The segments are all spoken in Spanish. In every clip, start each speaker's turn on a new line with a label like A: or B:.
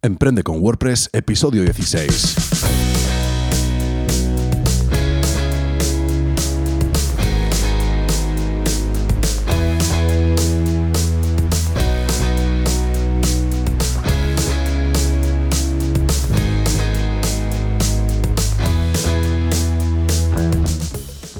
A: Emprende con WordPress, episodio 16.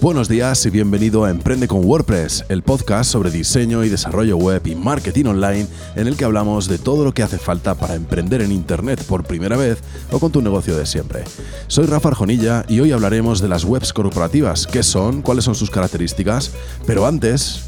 A: Buenos días y bienvenido a Emprende con WordPress, el podcast sobre diseño y desarrollo web y marketing online en el que hablamos de todo lo que hace falta para emprender en Internet por primera vez o con tu negocio de siempre. Soy Rafa Arjonilla y hoy hablaremos de las webs corporativas, qué son, cuáles son sus características, pero antes...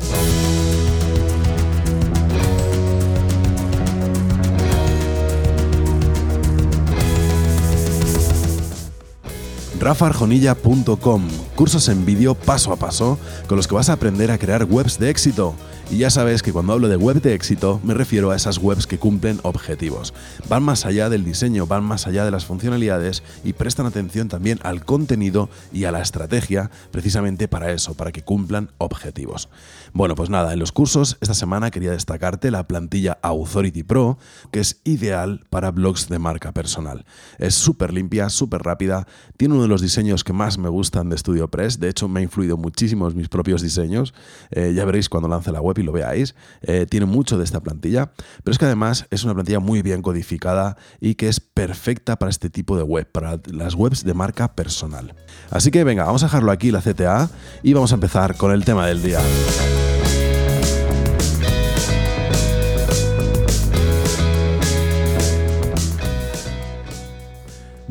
A: rafarjonilla.com, cursos en vídeo paso a paso con los que vas a aprender a crear webs de éxito. Y ya sabes que cuando hablo de web de éxito me refiero a esas webs que cumplen objetivos. Van más allá del diseño, van más allá de las funcionalidades y prestan atención también al contenido y a la estrategia precisamente para eso, para que cumplan objetivos. Bueno, pues nada, en los cursos esta semana quería destacarte la plantilla Authority Pro, que es ideal para blogs de marca personal. Es súper limpia, súper rápida, tiene uno de los diseños que más me gustan de StudioPress, de hecho me ha influido muchísimo mis propios diseños, eh, ya veréis cuando lance la web y lo veáis, eh, tiene mucho de esta plantilla, pero es que además es una plantilla muy bien codificada y que es perfecta para este tipo de web, para las webs de marca personal. Así que venga, vamos a dejarlo aquí la CTA y vamos a empezar con el tema del día.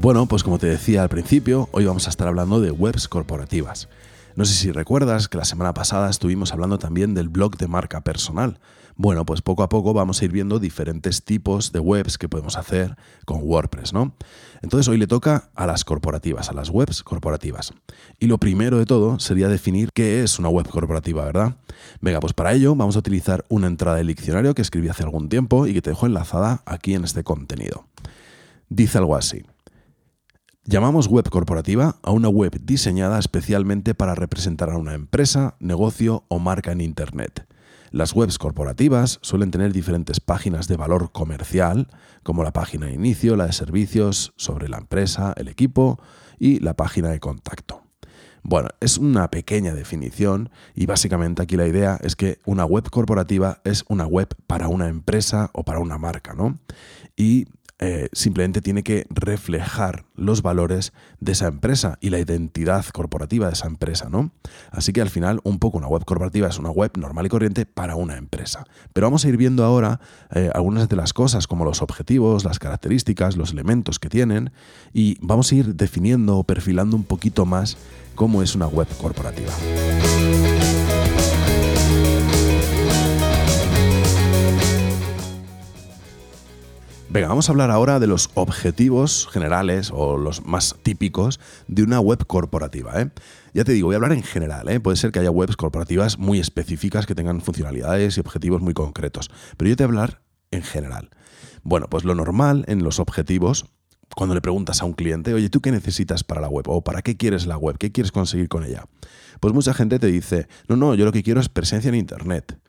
A: Bueno, pues como te decía al principio, hoy vamos a estar hablando de webs corporativas. No sé si recuerdas que la semana pasada estuvimos hablando también del blog de marca personal. Bueno, pues poco a poco vamos a ir viendo diferentes tipos de webs que podemos hacer con WordPress, ¿no? Entonces hoy le toca a las corporativas, a las webs corporativas. Y lo primero de todo sería definir qué es una web corporativa, ¿verdad? Venga, pues para ello vamos a utilizar una entrada del diccionario que escribí hace algún tiempo y que te dejo enlazada aquí en este contenido. Dice algo así. Llamamos web corporativa a una web diseñada especialmente para representar a una empresa, negocio o marca en Internet. Las webs corporativas suelen tener diferentes páginas de valor comercial, como la página de inicio, la de servicios, sobre la empresa, el equipo y la página de contacto. Bueno, es una pequeña definición y básicamente aquí la idea es que una web corporativa es una web para una empresa o para una marca, ¿no? Y eh, simplemente tiene que reflejar los valores de esa empresa y la identidad corporativa de esa empresa, ¿no? Así que al final, un poco una web corporativa es una web normal y corriente para una empresa. Pero vamos a ir viendo ahora eh, algunas de las cosas, como los objetivos, las características, los elementos que tienen, y vamos a ir definiendo o perfilando un poquito más cómo es una web corporativa. Venga, vamos a hablar ahora de los objetivos generales o los más típicos de una web corporativa. ¿eh? Ya te digo, voy a hablar en general. ¿eh? Puede ser que haya webs corporativas muy específicas que tengan funcionalidades y objetivos muy concretos. Pero yo te voy a hablar en general. Bueno, pues lo normal en los objetivos, cuando le preguntas a un cliente, oye, ¿tú qué necesitas para la web? ¿O para qué quieres la web? ¿Qué quieres conseguir con ella? Pues mucha gente te dice, no, no, yo lo que quiero es presencia en Internet.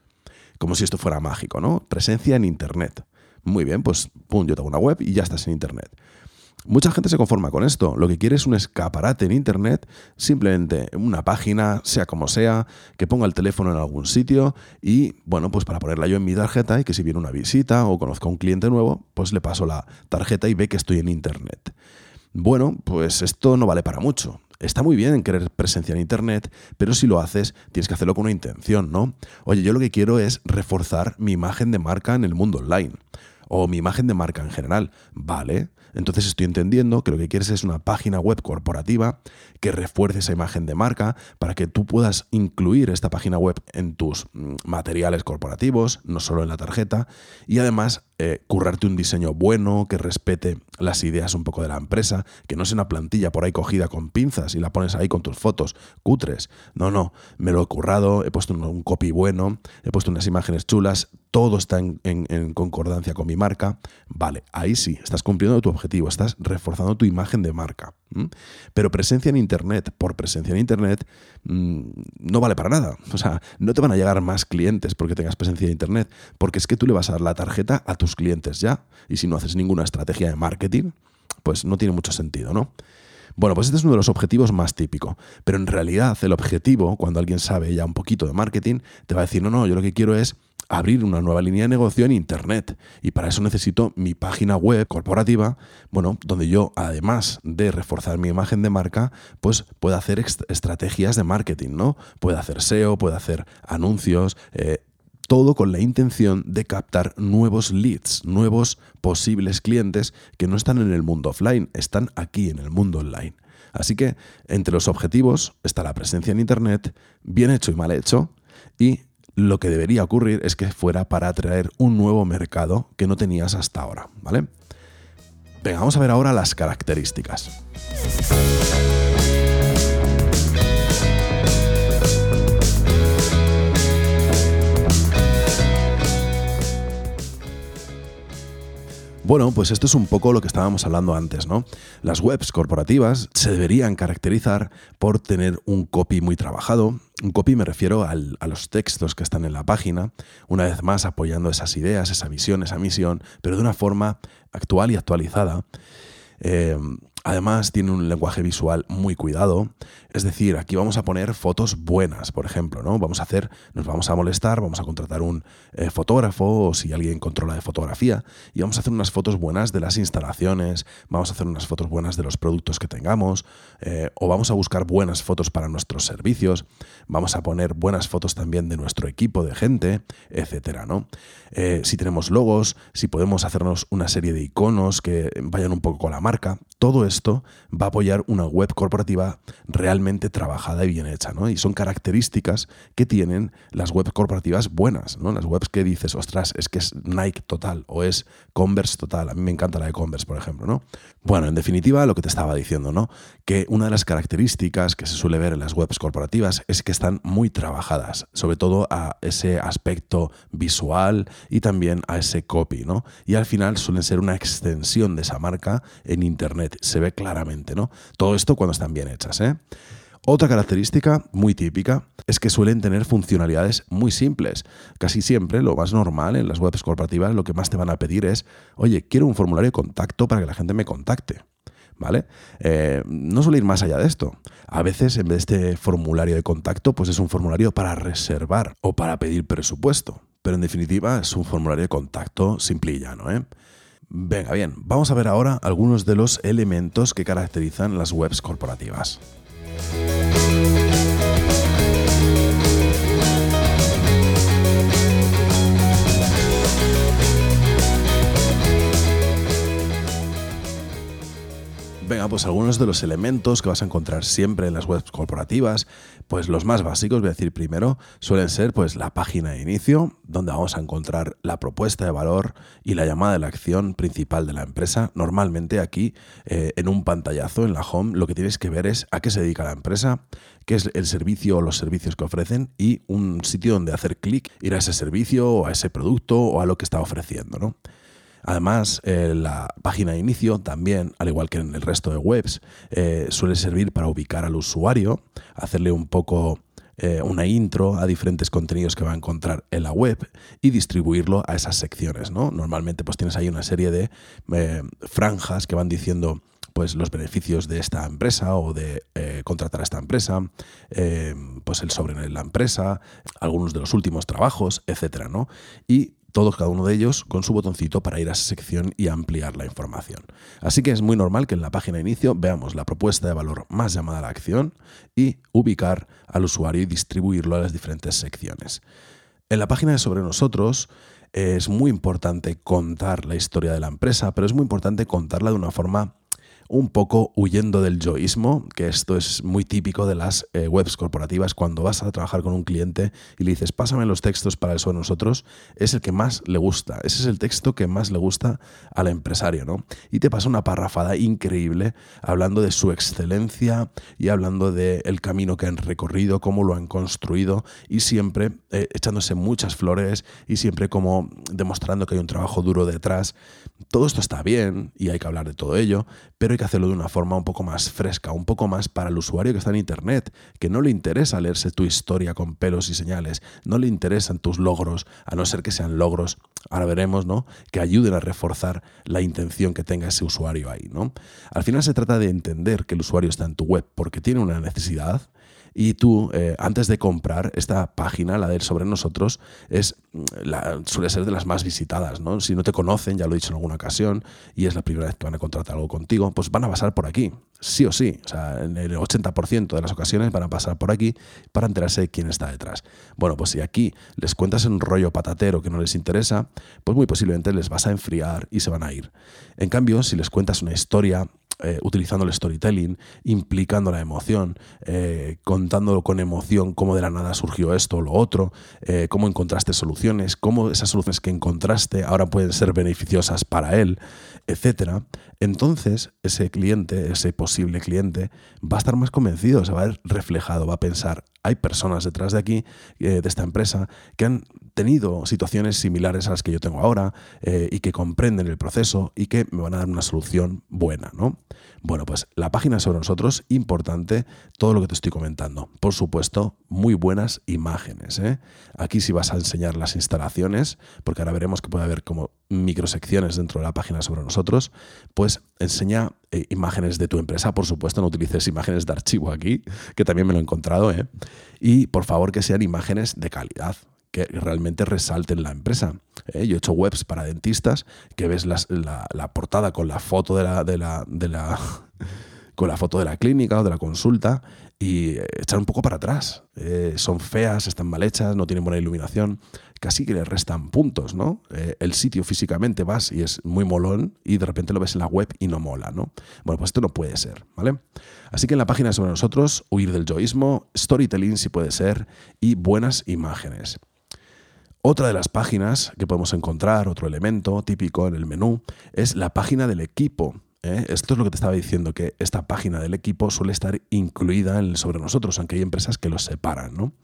A: Como si esto fuera mágico, ¿no? Presencia en Internet. Muy bien, pues pum, yo tengo una web y ya estás en Internet. Mucha gente se conforma con esto. Lo que quiere es un escaparate en Internet, simplemente una página, sea como sea, que ponga el teléfono en algún sitio y, bueno, pues para ponerla yo en mi tarjeta y que si viene una visita o conozco a un cliente nuevo, pues le paso la tarjeta y ve que estoy en Internet. Bueno, pues esto no vale para mucho. Está muy bien querer presencia en Internet, pero si lo haces, tienes que hacerlo con una intención, ¿no? Oye, yo lo que quiero es reforzar mi imagen de marca en el mundo online o mi imagen de marca en general. Vale, entonces estoy entendiendo que lo que quieres es una página web corporativa que refuerce esa imagen de marca para que tú puedas incluir esta página web en tus mm, materiales corporativos, no solo en la tarjeta, y además eh, currarte un diseño bueno que respete las ideas un poco de la empresa, que no sea una plantilla por ahí cogida con pinzas y la pones ahí con tus fotos cutres. No, no, me lo he currado, he puesto un, copy bueno, he puesto unas imágenes chulas, todo está en, concordancia con mi marca. Vale, ahí sí, estás cumpliendo tu objetivo, estás reforzando tu imagen de marca. Pero presencia en Internet por presencia en Internet mm, no vale para nada. O sea, no te van a llegar más clientes porque tengas presencia en Internet, porque es que tú le vas a dar la tarjeta a tus clientes ya. Y si no haces ninguna estrategia de marketing, pues no tiene mucho sentido, ¿no? Bueno, pues este es uno de los objetivos más típicos. Pero en realidad el objetivo, cuando alguien sabe ya un poquito de marketing, te va a decir, no, no, yo lo que quiero es abrir una nueva línea de negocio en Internet. Y para eso necesito mi página web corporativa, bueno, donde yo, además de reforzar mi imagen de marca, pues pueda hacer estrategias de marketing, ¿no? Puedo hacer SEO, puedo hacer anuncios, eh, todo con la intención de captar nuevos leads, nuevos posibles clientes que no están en el mundo offline, están aquí en el mundo online. Así que entre los objetivos está la presencia en Internet, bien hecho y mal hecho, y lo que debería ocurrir es que fuera para atraer un nuevo mercado que no tenías hasta ahora, ¿vale? Venga, vamos a ver ahora las características. Bueno, pues esto es un poco lo que estábamos hablando antes, ¿no? Las webs corporativas se deberían caracterizar por tener un copy muy trabajado. Un copy me refiero a los textos que están en la página, una vez más apoyando esas ideas, esa visión, esa misión, pero de una forma actual y actualizada. Eh, Además, tiene un lenguaje visual muy cuidado. Es decir, aquí vamos a poner fotos buenas, por ejemplo, ¿no? Vamos a hacer, nos vamos a molestar, vamos a contratar un eh, fotógrafo o si alguien controla de fotografía y vamos a hacer unas fotos buenas de las instalaciones, vamos a hacer unas fotos buenas de los productos que tengamos eh, o vamos a buscar buenas fotos para nuestros servicios, vamos a poner buenas fotos también de nuestro equipo de gente, etcétera, ¿no? Eh, si tenemos logos, si podemos hacernos una serie de iconos que vayan un poco con la marca, todo esto va a apoyar una web corporativa realmente trabajada y bien hecha, ¿no? Y son características que tienen las webs corporativas buenas, ¿no? Las webs que dices, ostras, es que es Nike total o es Converse total. A mí me encanta la de Converse, por ejemplo, ¿no? Bueno, en definitiva, lo que te estaba diciendo, ¿no? Que una de las características que se suele ver en las webs corporativas es que están muy trabajadas, sobre todo a ese aspecto visual y también a ese copy, ¿no? Y al final suelen ser una extensión de esa marca en Internet. Ve claramente, ¿no? Todo esto cuando están bien hechas, ¿eh? Otra característica muy típica es que suelen tener funcionalidades muy simples. Casi siempre lo más normal en las webs corporativas lo que más te van a pedir es, oye, quiero un formulario de contacto para que la gente me contacte. ¿Vale? Eh, no suele ir más allá de esto. A veces, en vez de este formulario de contacto, pues es un formulario para reservar o para pedir presupuesto. Pero en definitiva es un formulario de contacto simple y llano, ¿eh? Venga, bien, vamos a ver ahora algunos de los elementos que caracterizan las webs corporativas. Venga, pues algunos de los elementos que vas a encontrar siempre en las webs corporativas, pues los más básicos, voy a decir primero, suelen ser pues la página de inicio, donde vamos a encontrar la propuesta de valor y la llamada de la acción principal de la empresa. Normalmente aquí eh, en un pantallazo en la home lo que tienes que ver es a qué se dedica la empresa, qué es el servicio o los servicios que ofrecen y un sitio donde hacer clic, ir a ese servicio o a ese producto o a lo que está ofreciendo, ¿no? Además, eh, la página de inicio también, al igual que en el resto de webs, eh, suele servir para ubicar al usuario, hacerle un poco eh, una intro a diferentes contenidos que va a encontrar en la web y distribuirlo a esas secciones. ¿no? Normalmente pues tienes ahí una serie de franjas que van diciendo pues los beneficios de esta empresa o de contratar a esta empresa, pues el sobre la empresa, algunos de los últimos trabajos, etcétera, ¿no? Y todos cada uno de ellos con su botoncito para ir a esa sección y ampliar la información. Así que es muy normal que en la página de inicio veamos la propuesta de valor más llamada a la acción y ubicar al usuario y distribuirlo a las diferentes secciones. En la página de Sobre nosotros es muy importante contar la historia de la empresa, pero es muy importante contarla de una forma un poco huyendo del yoísmo, que esto es muy típico de las eh, webs corporativas. Cuando vas a trabajar con un cliente y le dices, pásame los textos para eso de nosotros, es el que más le gusta. Ese es el texto que más le gusta al empresario, ¿no? Y te pasa una parrafada increíble hablando de su excelencia y hablando del camino que han recorrido, cómo lo han construido y siempre eh, echándose muchas flores y siempre como demostrando que hay un trabajo duro detrás. Todo esto está bien y hay que hablar de todo ello, pero hay que hacerlo de una forma un poco más fresca, un poco más para el usuario que está en Internet, que no le interesa leerse tu historia con pelos y señales, no le interesan tus logros, a no ser que sean logros, ahora veremos, ¿no? Que ayuden a reforzar la intención que tenga ese usuario ahí, ¿no? Al final se trata de entender que el usuario está en tu web porque tiene una necesidad, y tú, eh, antes de comprar, esta página, la de Sobre Nosotros, es, mm, la, suele ser de las más visitadas. ¿no? Si no te conocen, ya lo he dicho en alguna ocasión, y es la primera vez que van a contratar algo contigo, pues van a pasar por aquí, sí o sí. O sea, en el 80% de las ocasiones van a pasar por aquí para enterarse de quién está detrás. Bueno, pues si aquí les cuentas un rollo patatero que no les interesa, pues muy posiblemente les vas a enfriar y se van a ir. En cambio, si les cuentas una historia eh, utilizando el storytelling, implicando la emoción, eh, contándolo con emoción cómo de la nada surgió esto o lo otro, eh, cómo encontraste soluciones, cómo esas soluciones que encontraste ahora pueden ser beneficiosas para él, etcétera, entonces ese cliente, ese posible cliente, va a estar más convencido, se va a ver reflejado, va a pensar, hay personas detrás de aquí, de esta empresa, que han tenido situaciones similares a las que yo tengo ahora y que comprenden el proceso y que me van a dar una solución buena, ¿no? Bueno, pues la página sobre nosotros, importante todo lo que te estoy comentando. Por supuesto, muy buenas imágenes. ¿eh? Aquí si vas a enseñar las instalaciones, porque ahora veremos que puede haber como microsecciones dentro de la página sobre nosotros, pues enseña eh, imágenes de tu empresa, por supuesto, no utilices imágenes de archivo aquí, que también me lo he encontrado, ¿eh? y por favor que sean imágenes de calidad, que realmente resalten la empresa. ¿eh? Yo he hecho webs para dentistas que ves la, portada con la foto de la, de la, de la con la foto de la clínica o de la consulta y echar un poco para atrás. Eh, son feas, están mal hechas, no tienen buena iluminación, casi que le restan puntos, ¿no? Eh, el sitio físicamente vas y es muy molón y de repente lo ves en la web y no mola, ¿no? Bueno, pues esto no puede ser, ¿vale? Así que en la página sobre nosotros, huir del yoísmo, storytelling si puede ser y buenas imágenes. Otra de las páginas que podemos encontrar, otro elemento típico en el menú, es la página del equipo. ¿eh? Esto es lo que te estaba diciendo, que esta página del equipo suele estar incluida en sobre nosotros, aunque hay empresas que los separan. ¿no?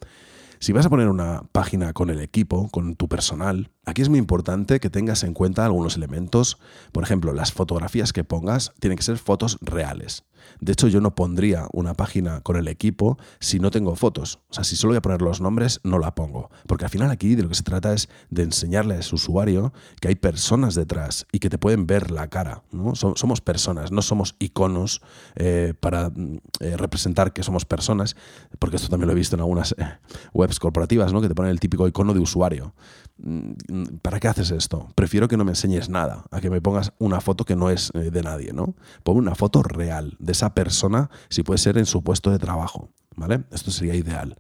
A: Si vas a poner una página con el equipo, con tu personal, aquí es muy importante que tengas en cuenta algunos elementos. Por ejemplo, las fotografías que pongas tienen que ser fotos reales. De hecho, yo no pondría una página con el equipo si no tengo fotos. O sea, si solo voy a poner los nombres, no la pongo. Porque al final aquí de lo que se trata es de enseñarle a ese usuario que hay personas detrás y que te pueden ver la cara. ¿no? Somos personas, no somos iconos eh, para eh, representar que somos personas, porque esto también lo he visto en algunas eh, webs corporativas, ¿no? que te ponen el típico icono de usuario. Mm, ¿Para qué haces esto? Prefiero que no me enseñes nada, a que me pongas una foto que no es de nadie, ¿no? Ponme una foto real de esa persona, si puede ser en su puesto de trabajo, ¿vale? Esto sería ideal.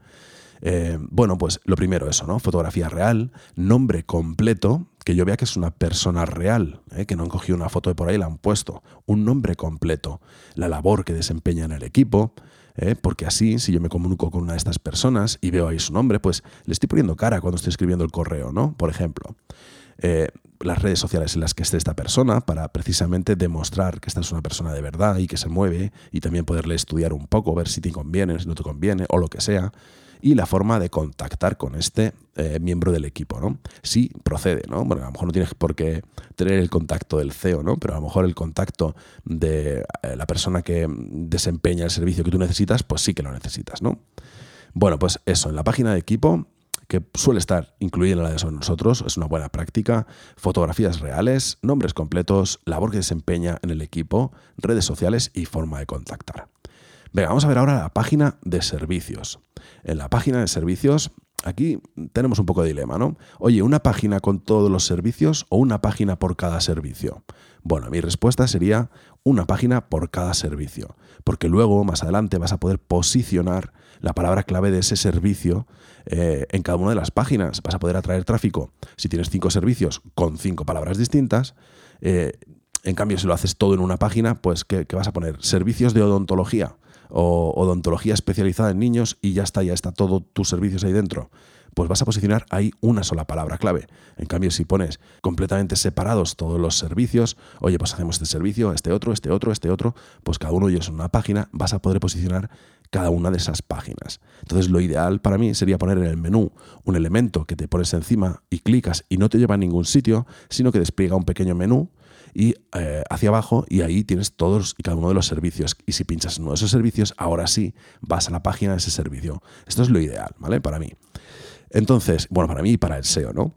A: Eh, bueno, pues lo primero eso, ¿no? Fotografía real, nombre completo, que yo vea que es una persona real, ¿eh? que no han cogido una foto de por ahí y la han puesto. Un nombre completo, la labor que desempeña en el equipo, ¿eh? porque así, si yo me comunico con una de estas personas y veo ahí su nombre, pues le estoy poniendo cara cuando estoy escribiendo el correo, ¿no? Por ejemplo. Las redes sociales en las que esté esta persona para precisamente demostrar que esta es una persona de verdad y que se mueve y también poderle estudiar un poco, ver si te conviene, si no te conviene o lo que sea. Y la forma de contactar con este eh, miembro del equipo, ¿no? Si procede, ¿no? Bueno, a lo mejor no tienes por qué tener el contacto del CEO, ¿no? Pero a lo mejor el contacto de eh, la persona que desempeña el servicio que tú necesitas, pues sí que lo necesitas, ¿no? Bueno, pues eso, en la página de equipo que suele estar incluida en la de nosotros, es una buena práctica, fotografías reales, nombres completos, labor que desempeña en el equipo, redes sociales y forma de contactar. Venga, vamos a ver ahora la página de servicios. En la página de servicios, aquí tenemos un poco de dilema, ¿no? Oye, ¿una página con todos los servicios o una página por cada servicio? Bueno, mi respuesta sería una página por cada servicio, porque luego, más adelante, vas a poder posicionar la palabra clave de ese servicio eh, en cada una de las páginas. Vas a poder atraer tráfico. Si tienes cinco servicios con cinco palabras distintas, eh, en cambio, si lo haces todo en una página, pues ¿qué, vas a poner? Servicios de odontología o odontología especializada en niños y ya está, ya está todo tus servicios ahí dentro pues vas a posicionar ahí una sola palabra clave. En cambio, si pones completamente separados todos los servicios, oye, pues hacemos este servicio, este otro, este otro, este otro, pues cada uno de ellos en una página, vas a poder posicionar cada una de esas páginas. Entonces, lo ideal para mí sería poner en el menú un elemento que te pones encima y clicas y no te lleva a ningún sitio, sino que despliega un pequeño menú y eh, hacia abajo y ahí tienes todos y cada uno de los servicios. Y si pinchas en uno de esos servicios, ahora sí vas a la página de ese servicio. Esto es lo ideal, ¿vale? Para mí. Entonces, bueno, para mí y para el SEO, ¿no?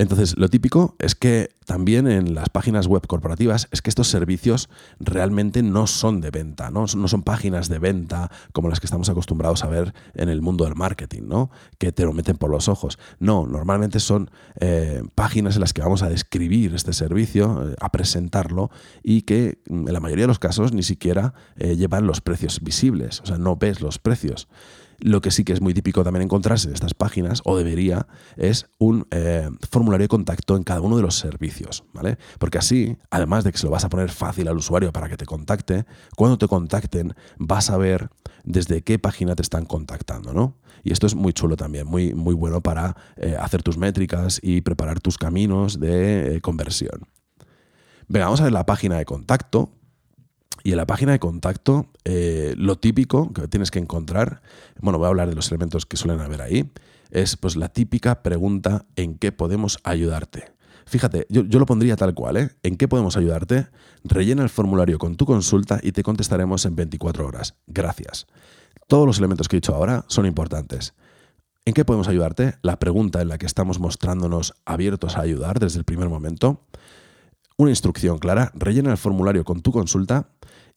A: Entonces, lo típico es que también en las páginas web corporativas es que estos servicios realmente no son de venta, ¿no? no son páginas de venta como las que estamos acostumbrados a ver en el mundo del marketing, ¿no? que te lo meten por los ojos. No, normalmente son eh, páginas en las que vamos a describir este servicio, eh, a presentarlo y que en la mayoría de los casos ni siquiera eh, llevan los precios visibles, o sea, no ves los precios. Lo que sí que es muy típico también encontrarse en estas páginas, o debería, es un eh, formulario de contacto en cada uno de los servicios, ¿vale? Porque así, además de que se lo vas a poner fácil al usuario para que te contacte, cuando te contacten vas a ver desde qué página te están contactando, ¿no? Y esto es muy chulo también, muy, muy bueno para eh, hacer tus métricas y preparar tus caminos de eh, conversión. Venga, vamos a ver la página de contacto. Y en la página de contacto, eh, lo típico que tienes que encontrar, bueno, voy a hablar de los elementos que suelen haber ahí, es pues la típica pregunta en qué podemos ayudarte. Fíjate, yo, yo, lo pondría tal cual, ¿eh? ¿En qué podemos ayudarte? Rellena el formulario con tu consulta y te contestaremos en 24 horas. Gracias. Todos los elementos que he dicho ahora son importantes. ¿En qué podemos ayudarte? La pregunta en la que estamos mostrándonos abiertos a ayudar desde el primer momento. Una instrucción clara, rellena el formulario con tu consulta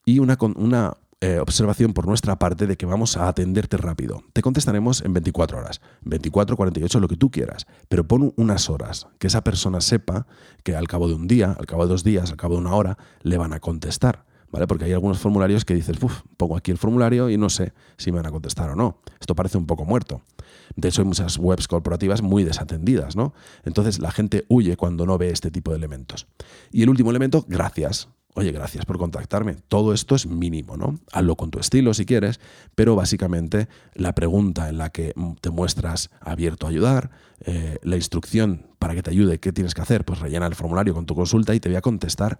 A: y una, una eh, observación por nuestra parte de que vamos a atenderte rápido. Te contestaremos en 24 horas, 24, 48, lo que tú quieras, pero pon unas horas, que esa persona sepa que al cabo de un día, al cabo de dos días, al cabo de una hora, le van a contestar. ¿Vale? Porque hay algunos formularios que dices, Uf, pongo aquí el formulario y no sé si me van a contestar o no. Esto parece un poco muerto. De hecho, hay muchas webs corporativas muy desatendidas, ¿no? Entonces la gente huye cuando no ve este tipo de elementos. Y el último elemento, gracias. Oye, gracias por contactarme. Todo esto es mínimo, ¿no? Hazlo con tu estilo si quieres, pero básicamente la pregunta en la que te muestras abierto a ayudar, eh, la instrucción para que te ayude, qué tienes que hacer, pues rellena el formulario con tu consulta y te voy a contestar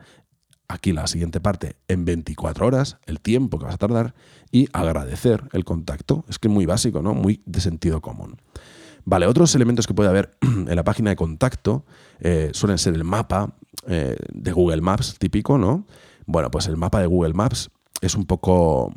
A: aquí la siguiente parte en 24 horas, el tiempo que vas a tardar, y agradecer el contacto. Es que es muy básico, ¿no? Muy de sentido común. Vale, otros elementos que puede haber en la página de contacto eh, suelen ser el mapa eh, de Google Maps típico, ¿no? Bueno, pues el mapa de Google Maps es un poco...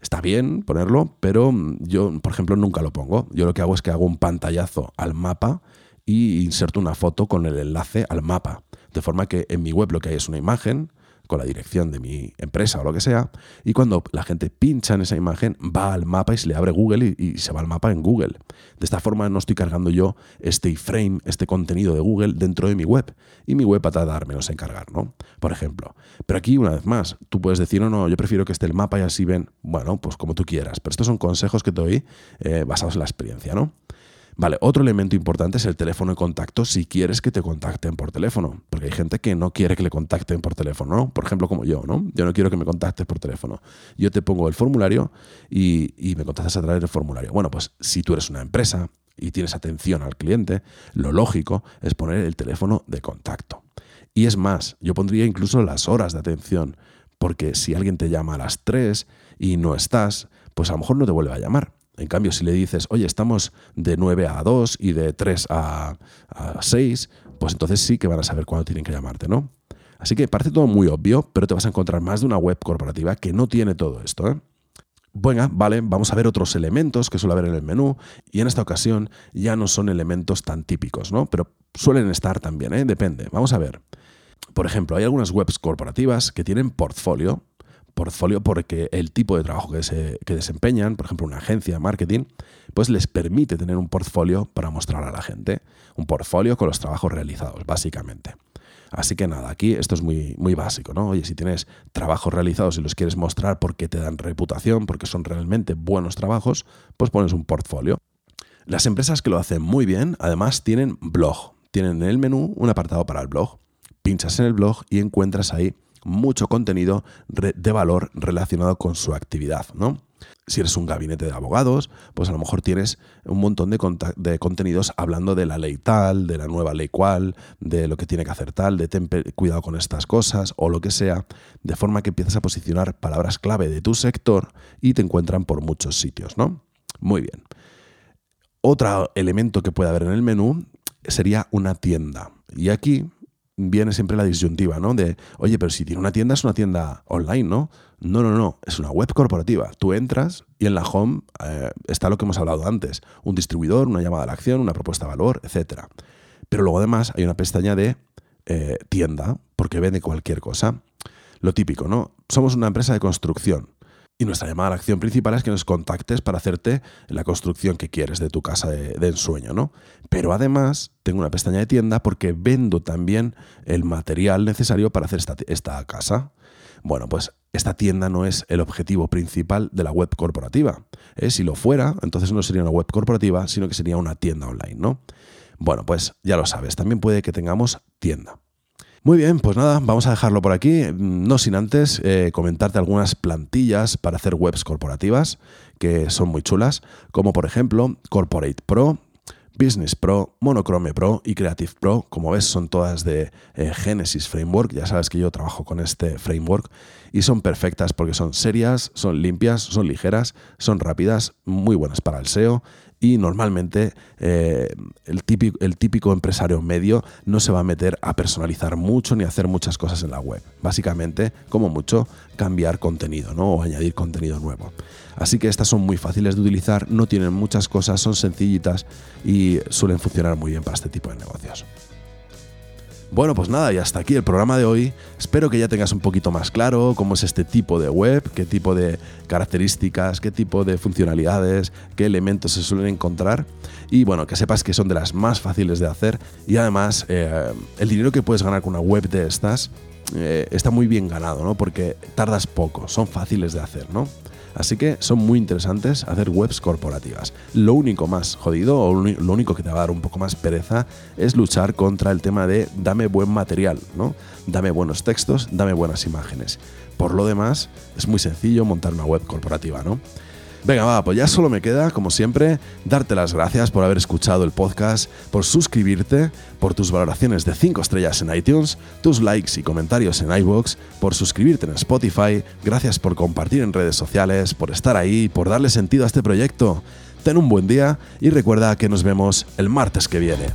A: Está bien ponerlo, pero yo, por ejemplo, nunca lo pongo. Yo lo que hago es que hago un pantallazo al mapa y inserto una foto con el enlace al mapa. De forma que en mi web lo que hay es una imagen con la dirección de mi empresa o lo que sea, y cuando la gente pincha en esa imagen, va al mapa y se le abre Google y, se va al mapa en Google. De esta forma no estoy cargando yo este iframe, este contenido de Google dentro de mi web, y mi web va a tardar menos en cargar, ¿no? Por ejemplo. Pero aquí, una vez más, tú puedes decir, no, no, yo prefiero que esté el mapa y así ven, bueno, pues como tú quieras, pero estos son consejos que te doy eh, basados en la experiencia, ¿no? Vale, otro elemento importante es el teléfono de contacto si quieres que te contacten por teléfono, porque hay gente que no quiere que le contacten por teléfono, ¿no? Por ejemplo, como yo, ¿no? Yo no quiero que me contactes por teléfono. Yo te pongo el formulario y, me contactas a través del formulario. Bueno, pues si tú eres una empresa y tienes atención al cliente, lo lógico es poner el teléfono de contacto. Y es más, yo pondría incluso las horas de atención, porque si alguien te llama a las 3 y no estás, pues a lo mejor no te vuelve a llamar. En cambio, si le dices, oye, estamos de 9 a 2 y de 3 a, 6, pues entonces sí que van a saber cuándo tienen que llamarte, ¿no? Así que parece todo muy obvio, pero te vas a encontrar más de una web corporativa que no tiene todo esto. ¿eh? Bueno, vale, vamos a ver otros elementos que suele haber en el menú y en esta ocasión ya no son elementos tan típicos, ¿no? Pero suelen estar también, ¿eh? Depende. Vamos a ver. Por ejemplo, hay algunas webs corporativas que tienen portfolio portfolio porque el tipo de trabajo que, se, desempeñan, por ejemplo una agencia de marketing, pues les permite tener un portfolio para mostrar a la gente. Un portfolio con los trabajos realizados, básicamente. Así que nada, aquí esto es muy, muy básico, ¿no? Oye, si tienes trabajos realizados y los quieres mostrar porque te dan reputación, porque son realmente buenos trabajos, pues pones un portfolio. Las empresas que lo hacen muy bien, además, tienen blog. Tienen en el menú un apartado para el blog. Pinchas en el blog y encuentras ahí mucho contenido de valor relacionado con su actividad, ¿no? Si eres un gabinete de abogados, pues a lo mejor tienes un montón de, de, contenidos hablando de la ley tal, de la nueva ley cual, de lo que tiene que hacer tal, de ten cuidado con estas cosas o lo que sea, de forma que empiezas a posicionar palabras clave de tu sector y te encuentran por muchos sitios, ¿no? Muy bien. Otro elemento que puede haber en el menú sería una tienda. Y aquí viene siempre la disyuntiva, ¿no? De, oye, pero si tiene una tienda es una tienda online, ¿no? No, no, no, es una web corporativa. Tú entras y en la home eh, está lo que hemos hablado antes, un distribuidor, una llamada a la acción, una propuesta de valor, etc. Pero luego además hay una pestaña de eh, tienda, porque vende cualquier cosa. Lo típico, ¿no? Somos una empresa de construcción. Y nuestra llamada a la acción principal es que nos contactes para hacerte la construcción que quieres de tu casa de, ensueño, ¿no? Pero además tengo una pestaña de tienda porque vendo también el material necesario para hacer esta, casa. Bueno, pues esta tienda no es el objetivo principal de la web corporativa. ¿eh? Si lo fuera, entonces no sería una web corporativa, sino que sería una tienda online, ¿no? Bueno, pues ya lo sabes, también puede que tengamos tienda. Muy bien, pues nada, vamos a dejarlo por aquí, no sin antes eh, comentarte algunas plantillas para hacer webs corporativas que son muy chulas, como por ejemplo Corporate Pro, Business Pro, Monochrome Pro y Creative Pro. Como ves, son todas de eh, Genesis Framework. Ya sabes que yo trabajo con este framework y son perfectas porque son serias, son limpias, son ligeras, son rápidas, muy buenas para el SEO y normalmente eh, el, típico, el típico empresario medio no se va a meter a personalizar mucho ni a hacer muchas cosas en la web. Básicamente, como mucho, cambiar contenido ¿no? o añadir contenido nuevo. Así que estas son muy fáciles de utilizar, no tienen muchas cosas, son sencillitas y suelen funcionar muy bien para este tipo de negocios. Bueno, pues nada, y hasta aquí el programa de hoy. Espero que ya tengas un poquito más claro cómo es este tipo de web, qué tipo de características, qué tipo de funcionalidades, qué elementos se suelen encontrar. Y bueno, que sepas que son de las más fáciles de hacer. Y además, eh, el dinero que puedes ganar con una web de estas eh, está muy bien ganado, ¿no? Porque tardas poco, son fáciles de hacer, ¿no? Así que son muy interesantes hacer webs corporativas. Lo único más jodido o lo único que te va a dar un poco más pereza es luchar contra el tema de dame buen material, ¿no? Dame buenos textos, dame buenas imágenes. Por lo demás, es muy sencillo montar una web corporativa, ¿no? Venga, va, pues ya solo me queda, como siempre, darte las gracias por haber escuchado el podcast, por suscribirte, por tus valoraciones de 5 estrellas en iTunes, tus likes y comentarios en iVoox, por suscribirte en Spotify, gracias por compartir en redes sociales, por estar ahí, por darle sentido a este proyecto. Ten un buen día y recuerda que nos vemos el martes que viene.